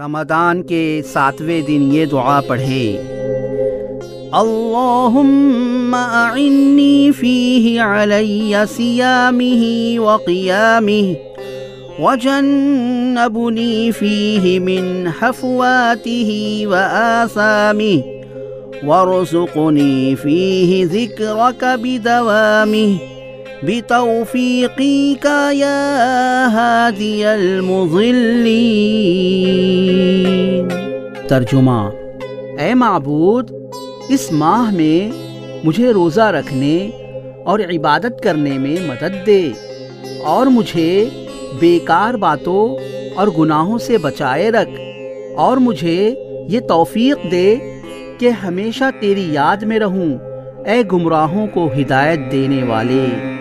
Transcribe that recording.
رمضان کے ساتویں دن یہ دعا پڑھے اللہم اعنی فیہ علی سیامہ وقیامہ وجنبنی فیہ من حفواتہ وآثامہ ورزقنی فیہ ذکرک بدوامہ بتوفیقی کا یا ہادی المضلین۔ ترجمہ۔ اے معبود، اس ماہ میں مجھے روزہ رکھنے اور عبادت کرنے میں مدد دے اور مجھے بیکار باتوں اور گناہوں سے بچائے رکھ اور مجھے یہ توفیق دے کہ ہمیشہ تیری یاد میں رہوں، اے گمراہوں کو ہدایت دینے والے۔